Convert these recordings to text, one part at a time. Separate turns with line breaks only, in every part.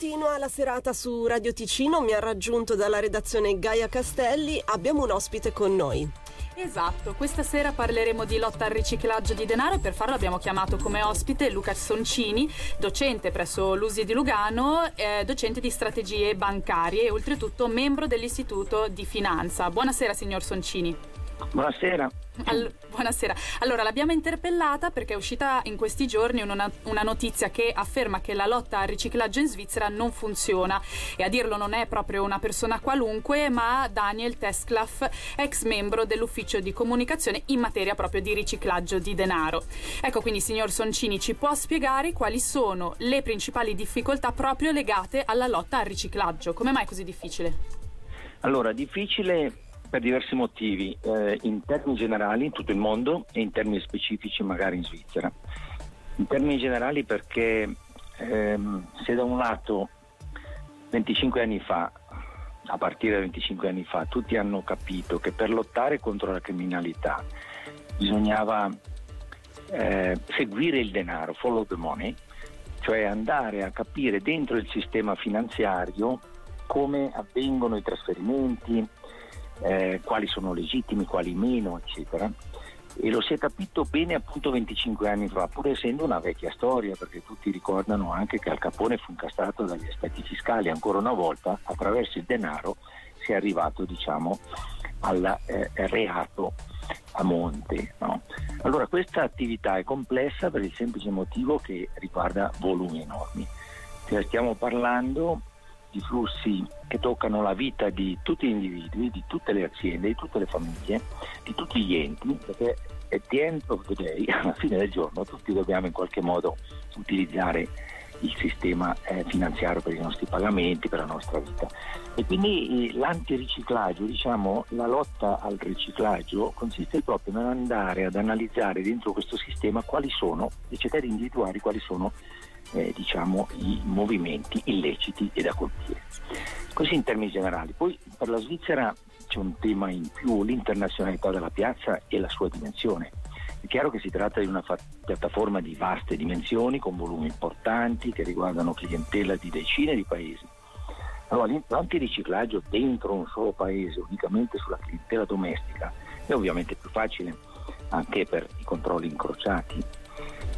Continua la serata su Radio Ticino, mi ha raggiunto dalla redazione Gaia Castelli, abbiamo un ospite con noi.
Esatto, questa sera parleremo di lotta al riciclaggio di denaro e per farlo abbiamo chiamato come ospite Luca Soncini, docente presso l'USI di Lugano, eh, docente di strategie bancarie e oltretutto membro dell'Istituto di Finanza. Buonasera signor Soncini.
Buonasera.
All- buonasera. Allora, l'abbiamo interpellata perché è uscita in questi giorni una, una, notizia che afferma che la lotta al riciclaggio in Svizzera non funziona. E a dirlo non è proprio una persona qualunque, ma Daniel Tesclaf, ex membro dell'ufficio di comunicazione in materia proprio di riciclaggio di denaro. Ecco quindi, signor Soncini, ci può spiegare quali sono le principali difficoltà proprio legate alla lotta al riciclaggio? Come mai è così difficile?
Allora, difficile per diversi motivi, eh, in termini generali in tutto il mondo e in termini specifici magari in Svizzera. In termini generali perché ehm, se da un lato 25 anni fa, a partire da 25 anni fa, tutti hanno capito che per lottare contro la criminalità bisognava eh, seguire il denaro, follow the money, cioè andare a capire dentro il sistema finanziario come avvengono i trasferimenti, eh, quali sono legittimi, quali meno, eccetera. E lo si è capito bene appunto 25 anni fa, pur essendo una vecchia storia, perché tutti ricordano anche che Al Capone fu incastrato dagli aspetti fiscali, ancora una volta attraverso il denaro si è arrivato diciamo al eh, reato a monte. No? Allora questa attività è complessa per il semplice motivo che riguarda volumi enormi. Cioè, stiamo parlando di flussi che toccano la vita di tutti gli individui, di tutte le aziende, di tutte le famiglie, di tutti gli enti, perché at the end of the day, alla fine del giorno, tutti dobbiamo in qualche modo utilizzare il sistema eh, finanziario per i nostri pagamenti, per la nostra vita. E quindi eh, l'antiriciclaggio, diciamo, la lotta al riciclaggio consiste proprio nell'andare ad analizzare dentro questo sistema quali sono, e cercare di individuare quali sono eh, diciamo, i movimenti illeciti e da colpire. Così in termini generali. Poi per la Svizzera c'è un tema in più, l'internazionalità della piazza e la sua dimensione. È chiaro che si tratta di una fa- piattaforma di vaste dimensioni, con volumi importanti che riguardano clientela di decine di paesi. Allora, l'antiriciclaggio dentro un solo paese, unicamente sulla clientela domestica, è ovviamente più facile anche per i controlli incrociati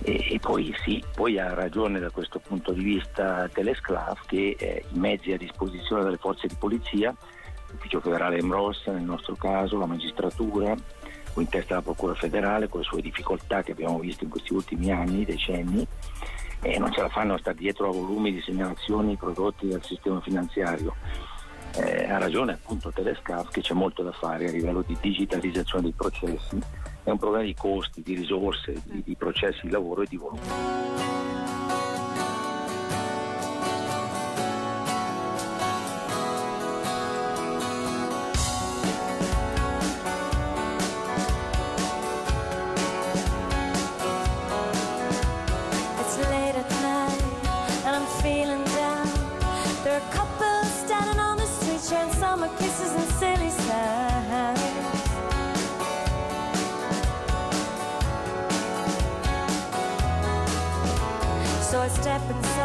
e, poi sì, poi ha ragione da questo punto di vista Telesclav che eh, i mezzi a disposizione delle forze di polizia, l'ufficio federale Emros nel nostro caso, la magistratura, o in testa la Procura federale con le sue difficoltà che abbiamo visto in questi ultimi anni, decenni, e non ce la fanno a stare dietro a volumi di segnalazioni prodotti dal sistema finanziario. Eh, ha ragione appunto Telescaf che c'è molto da fare a livello di digitalizzazione dei processi è un problema di costi, di risorse, di, di processi di lavoro e di volume.
doorstep and say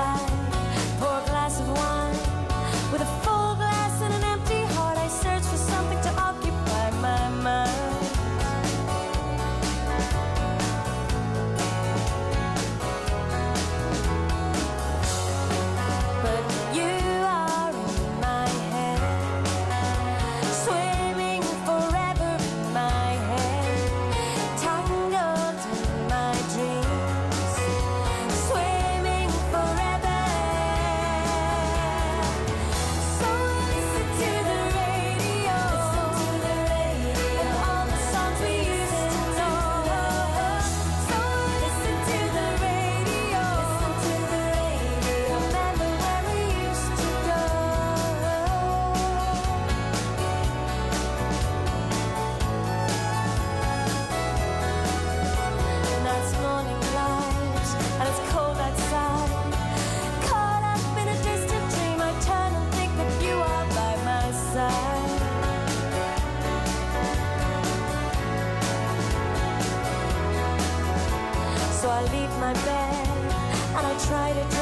try to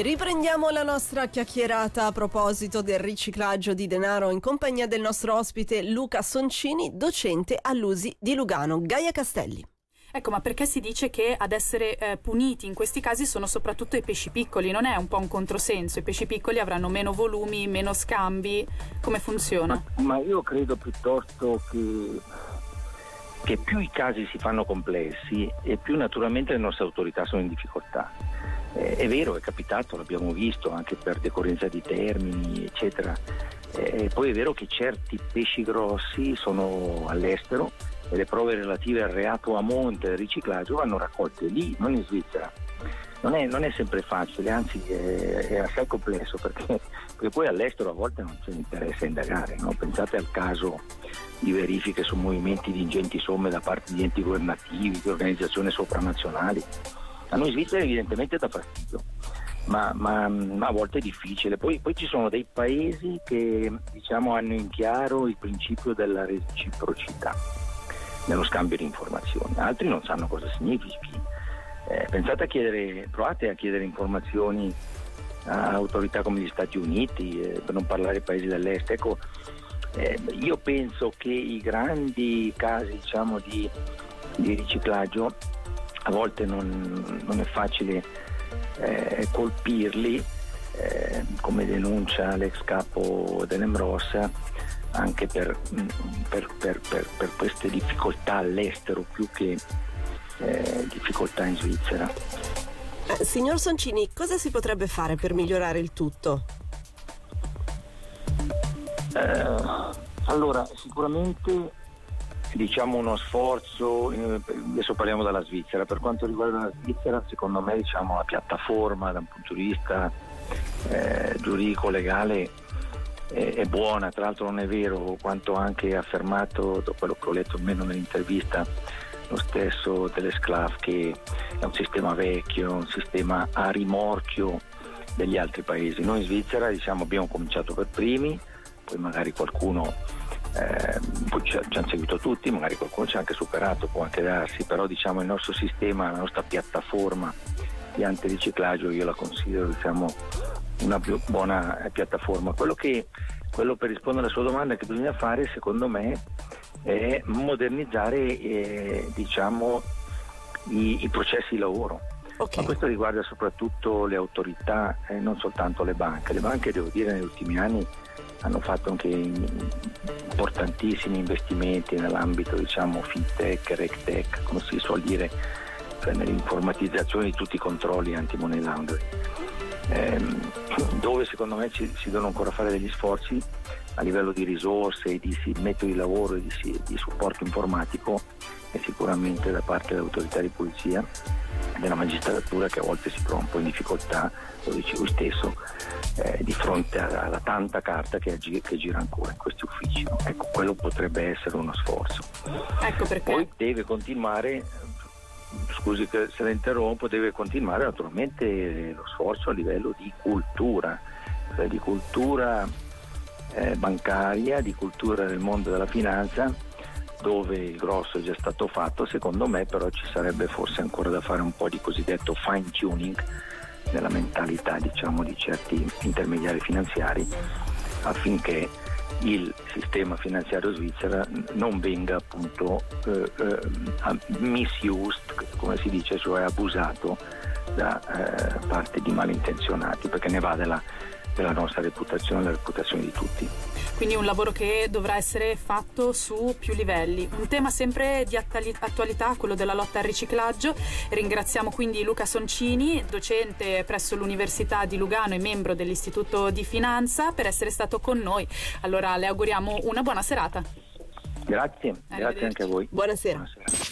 E riprendiamo la nostra chiacchierata a proposito del riciclaggio di denaro in compagnia del nostro ospite Luca Soncini, docente all'USI di Lugano. Gaia Castelli.
Ecco, ma perché si dice che ad essere eh, puniti in questi casi sono soprattutto i pesci piccoli? Non è un po' un controsenso? I pesci piccoli avranno meno volumi, meno scambi? Come funziona?
Ma, ma io credo piuttosto che, che più i casi si fanno complessi e più naturalmente le nostre autorità sono in difficoltà. Eh, è vero, è capitato, l'abbiamo visto anche per decorrenza di termini, eccetera. Eh, poi è vero che certi pesci grossi sono all'estero e le prove relative al reato a monte del riciclaggio vanno raccolte lì, non in Svizzera. Non è, non è sempre facile, anzi è, è assai complesso perché, perché, poi all'estero a volte non c'è interesse a indagare. No? Pensate al caso di verifiche su movimenti di ingenti somme da parte di enti governativi, di organizzazioni sopranazionali. A noi Svizzera evidentemente dà fastidio. Ma, ma, ma, a volte è difficile. Poi, poi, ci sono dei paesi che diciamo, hanno in chiaro il principio della reciprocità nello scambio di informazioni, altri non sanno cosa significhi. Eh, pensate a chiedere, provate a chiedere informazioni a autorità come gli Stati Uniti, eh, per non parlare dei paesi dell'est. Ecco, eh, io penso che i grandi casi diciamo, di, di, riciclaggio a volte non, non è facile eh, colpirli, eh, come denuncia l'ex capo dell'Embrossa anche per, mm, per, per, per, queste difficoltà all'estero più che eh, difficoltà in Svizzera.
Eh, signor Soncini, cosa si potrebbe fare per migliorare il tutto?
Eh, allora, sicuramente diciamo uno sforzo, eh, adesso parliamo della Svizzera, per quanto riguarda la Svizzera secondo me diciamo, la piattaforma da un punto di vista eh, giuridico legale è, buona, tra l'altro non è vero quanto anche affermato da quello che ho letto almeno nell'intervista lo stesso Telesclav che è un sistema vecchio, un sistema a rimorchio degli altri paesi. Noi in Svizzera diciamo, abbiamo cominciato per primi, poi magari qualcuno eh, poi ci, ci hanno seguito tutti, magari qualcuno ci ha anche superato, può anche darsi, però diciamo, il nostro sistema, la nostra piattaforma di antiriciclaggio io la considero diciamo, una più buona piattaforma. Quello, che, quello per rispondere alla sua domanda che bisogna fare secondo me è modernizzare eh, diciamo, i, i, processi di lavoro. Okay. Ma questo riguarda soprattutto le autorità e eh, non soltanto le banche. Le banche, devo dire, negli ultimi anni hanno fatto anche importantissimi investimenti nell'ambito diciamo, fintech, regtech, come si suol dire, cioè nell'informatizzazione di tutti i controlli anti-money laundering. Ehm, dove secondo me ci, si devono ancora fare degli sforzi a livello di risorse, di, di metodi di lavoro e di, di supporto informatico e sicuramente da parte dell'autorità di polizia della magistratura che a volte si trova un po' in difficoltà, lo dice lui stesso, eh, di fronte alla, alla, tanta carta che, agi, che, gira ancora in questi uffici. No? Ecco, quello potrebbe essere uno sforzo.
Ecco
Poi deve continuare scusi se la interrompo, deve continuare naturalmente lo sforzo a livello di cultura, cioè di cultura eh, bancaria, di cultura del mondo della finanza, dove il grosso è già stato fatto, secondo me però ci sarebbe forse ancora da fare un po' di cosiddetto fine tuning nella mentalità diciamo, di certi intermediari finanziari affinché il sistema finanziario svizzero non venga appunto eh, eh, misused, come si dice, cioè abusato da eh, parte di malintenzionati, perché ne va della, della nostra reputazione, della reputazione di tutti.
Quindi un lavoro che dovrà essere fatto su più livelli. Un tema sempre di attualità, quello della lotta al riciclaggio. Ringraziamo quindi Luca Soncini, docente presso l'Università di Lugano e membro dell'Istituto di Finanza, per essere stato con noi. Allora le auguriamo una buona serata.
Grazie, grazie anche a voi.
Buonasera. Buonasera.